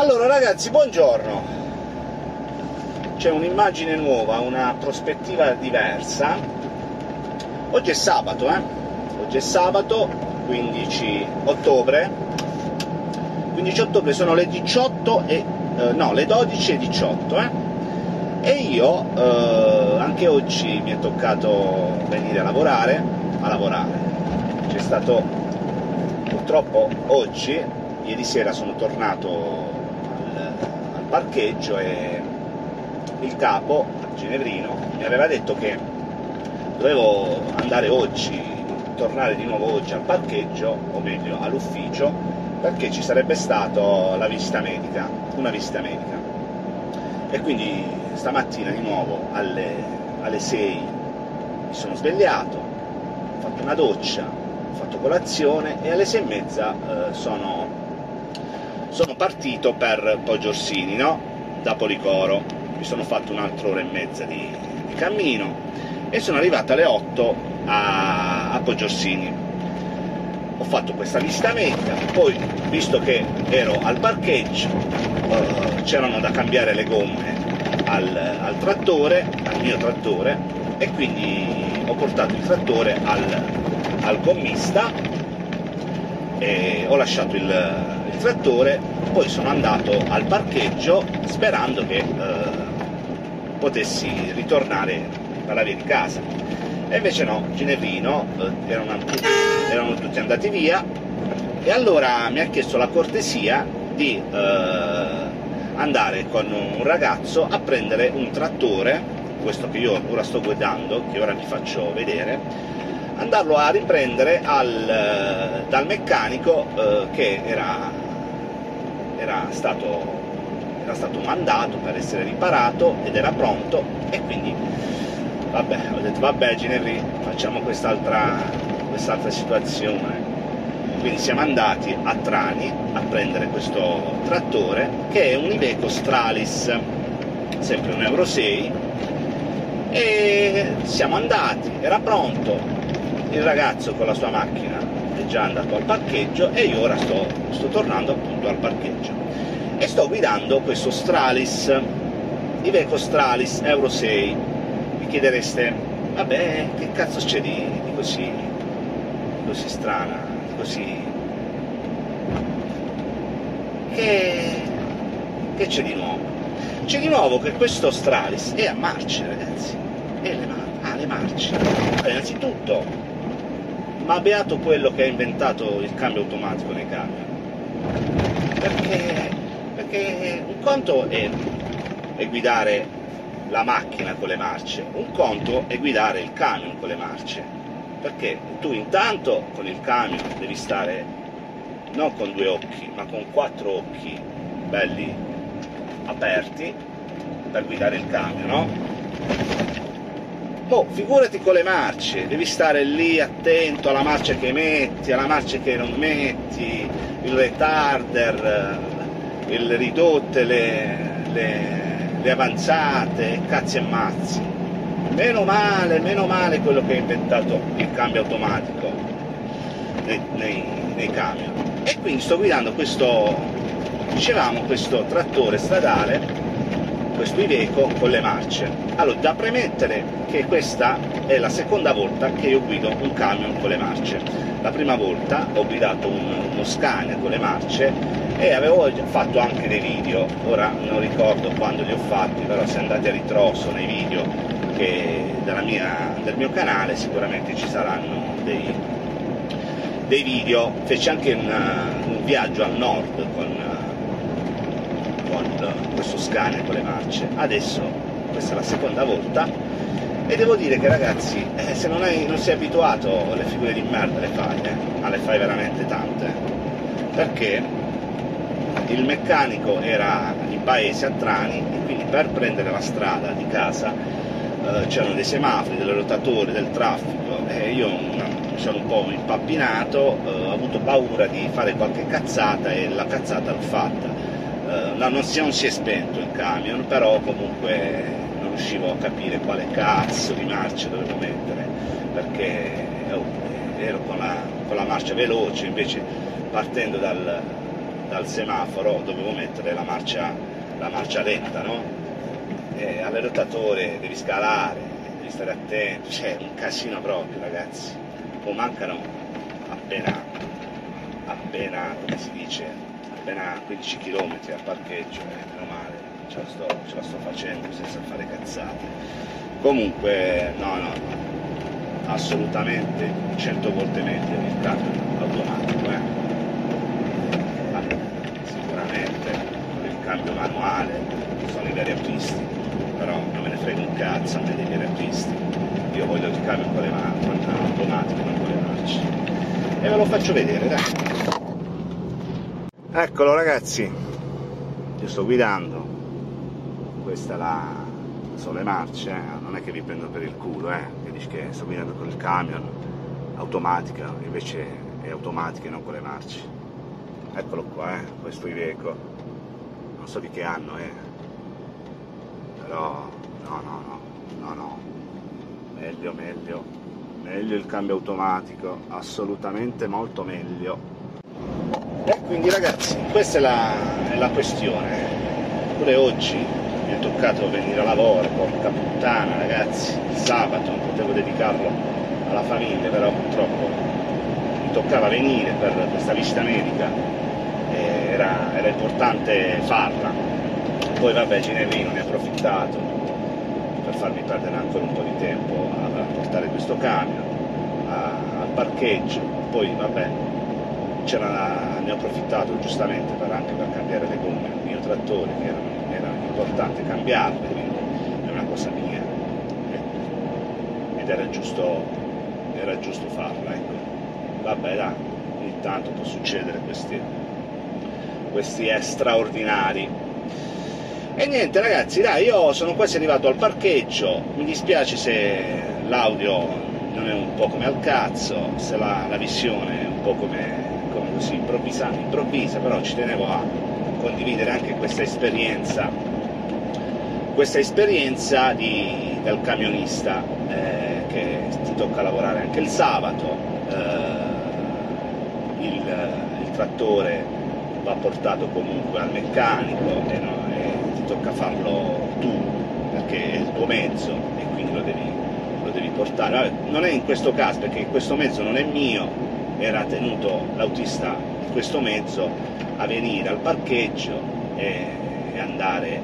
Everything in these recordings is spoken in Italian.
Allora ragazzi, buongiorno. C'è un'immagine nuova, una prospettiva diversa. Oggi è sabato, eh? Oggi è sabato, 15 ottobre. 15 ottobre sono le 18 e... Eh, no, le 12 e 18, eh? E io eh, anche oggi mi è toccato venire a lavorare, a lavorare. C'è stato purtroppo oggi, ieri sera sono tornato parcheggio e il capo, Ginevrino, mi aveva detto che dovevo andare oggi, tornare di nuovo oggi al parcheggio, o meglio all'ufficio, perché ci sarebbe stata la visita medica, una visita medica. E quindi stamattina di nuovo alle, alle 6 mi sono svegliato, ho fatto una doccia, ho fatto colazione e alle 6 e mezza eh, sono sono partito per Poggiorsini, no? da Policoro, mi sono fatto un'altra ora e mezza di, di cammino e sono arrivato alle 8 a, a Poggiorsini. Ho fatto questa visita medica, poi visto che ero al parcheggio, eh, c'erano da cambiare le gomme al, al, trattore, al mio trattore, e quindi ho portato il trattore al, al gommista e ho lasciato il, trattore, poi sono andato al parcheggio sperando che eh, potessi ritornare alla via di casa. E invece no, Ginevrino, eh, erano, erano, tutti andati via e allora mi ha chiesto la cortesia di eh, andare con un ragazzo a prendere un trattore, questo che io ora sto guidando, che ora vi faccio vedere, andarlo a riprendere al, eh, dal meccanico eh, che era era stato, era stato mandato per essere riparato ed era pronto e quindi vabbè, ho detto vabbè Ginevri facciamo quest'altra, quest'altra situazione. Quindi siamo andati a Trani a prendere questo trattore che è un Iveco Stralis sempre un Euro 6 e siamo andati, era pronto il ragazzo con la sua macchina è già andato al parcheggio e io ora sto, sto tornando appunto al parcheggio. E sto guidando questo Stralis Iveco Stralis Euro 6 mi chiedereste vabbè che cazzo c'è di, di così di così strana di così che che c'è di nuovo? C'è di nuovo che questo Stralis è a marce ragazzi. È le, ha le marce. Allora, innanzitutto ma beato quello che ha inventato il cambio automatico nei camion. Perché, perché un conto è, è guidare la macchina con le marce, un conto è guidare il camion con le marce. Perché tu intanto con il camion devi stare non con due occhi, ma con quattro occhi belli aperti per guidare il camion, no? Oh, figurati con le marce, devi stare lì attento alla marcia che metti, alla marcia che non metti, il retarder, il ridotte, le, le, le avanzate, cazzi e mazzi. Meno male, meno male quello che ha inventato il cambio automatico nei, nei, nei camion. E quindi sto guidando questo, dicevamo, questo trattore stradale questo Iveco con le marce. Allora, da premettere che questa è la seconda volta che io guido un camion con le marce. La prima volta ho guidato un, uno Scania con le marce e avevo fatto anche dei video, ora non ricordo quando li ho fatti, però se andate a ritroso nei video mia, del mio canale sicuramente ci saranno dei, dei video. Feci anche un, un viaggio al nord con con questo Scania con le marce. Adesso questa è la seconda volta e devo dire che ragazzi, eh, se non, hai, non, sei abituato alle figure di merda le fai, eh, ma le fai veramente tante. Perché il meccanico era in paese a Trani e quindi per prendere la strada di casa eh, c'erano dei semafori, delle rotatori, del traffico e io mi sono un po' impappinato, eh, ho avuto paura di fare qualche cazzata e la cazzata l'ho fatta eh, la nozione si è spento il camion, però comunque non riuscivo a capire quale cazzo di marcia dovevo mettere, perché oh, ero con la, con la marcia veloce, invece partendo dal, dal semaforo dovevo mettere la marcia, la marcia lenta, no? E all'erotatore devi scalare, devi stare attento, c'è un casino proprio ragazzi. O mancano appena, appena, come si dice, appena 15 km al parcheggio, eh, meno male, ce la, sto, ce la sto facendo senza fare cazzate. Comunque, no, no, no assolutamente 100 volte meglio il cambio automatico eh. ah, sicuramente il cambio manuale sono i veri acquisti però non me ne frega un cazzo a me dei veri acquisti io voglio il cambio con le mani automatico non con le marce e ve lo faccio vedere dai eccolo ragazzi io sto guidando questa la sono le marce, eh? non è che vi prendo per il culo, eh? che dici che sto guidando con il camion, automatica, invece è automatica e non con le marce. Eccolo qua, eh? questo Iveco, non so di che anno è, però no, no, no, no, no, meglio, meglio, meglio il cambio automatico, assolutamente molto meglio. E quindi ragazzi, questa è la, è la questione, pure oggi mi è toccato venire a lavoro, porca puttana ragazzi, il sabato non potevo dedicarlo alla famiglia, però purtroppo mi toccava venire per questa visita medica, era, era, importante farla. Poi vabbè Ginerino ne ha approfittato per farmi perdere ancora un po' di tempo a, portare questo camion a, al parcheggio, poi vabbè ne ho approfittato giustamente per, anche per cambiare le gomme al mio trattore che erano importante cambiarle, quindi è una cosa mia ed era giusto, era giusto farla. Ecco. Vabbè, dai, ogni tanto può succedere questi, questi straordinari. E niente ragazzi, dai, io sono quasi arrivato al parcheggio, mi dispiace se l'audio non è un po' come al cazzo, se la, la visione è un po' come così improvvisa, improvvisa, però ci tenevo a condividere anche questa esperienza questa esperienza di, del camionista eh, che ti tocca lavorare anche il sabato, eh, il, il, trattore va portato comunque al meccanico e, no, e, ti tocca farlo tu perché è il tuo mezzo e quindi lo devi, lo devi portare. Vabbè, non è in questo caso perché questo mezzo non è mio, era tenuto l'autista di questo mezzo a venire al parcheggio e, andare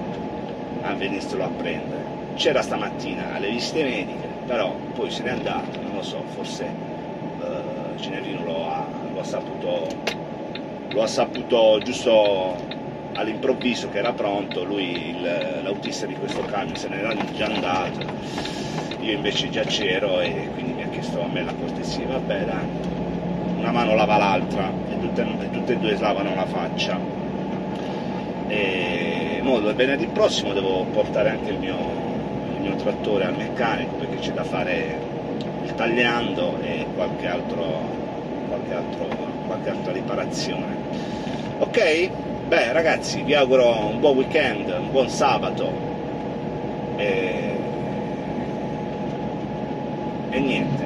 a venirselo a prendere. C'era stamattina alle visite mediche, però poi se n'è andato, non lo so, forse uh, Cenerino lo ha, lo ha, saputo, lo ha saputo giusto all'improvviso che era pronto, lui l'autista di questo camion se n'era già andato, io invece già c'ero e quindi mi ha chiesto a me la cortesia, vabbè dai, una mano lava l'altra e tutte, e tutte e due lavano la faccia. E il venerdì prossimo devo portare anche il mio, il mio trattore al meccanico perché c'è da fare il tagliando e qualche, altro, qualche, altro, qualche altra riparazione. Ok? Beh ragazzi, vi auguro un buon weekend, un buon sabato e, e niente,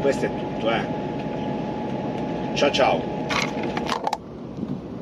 questo è tutto. Eh. Tchau, tchau.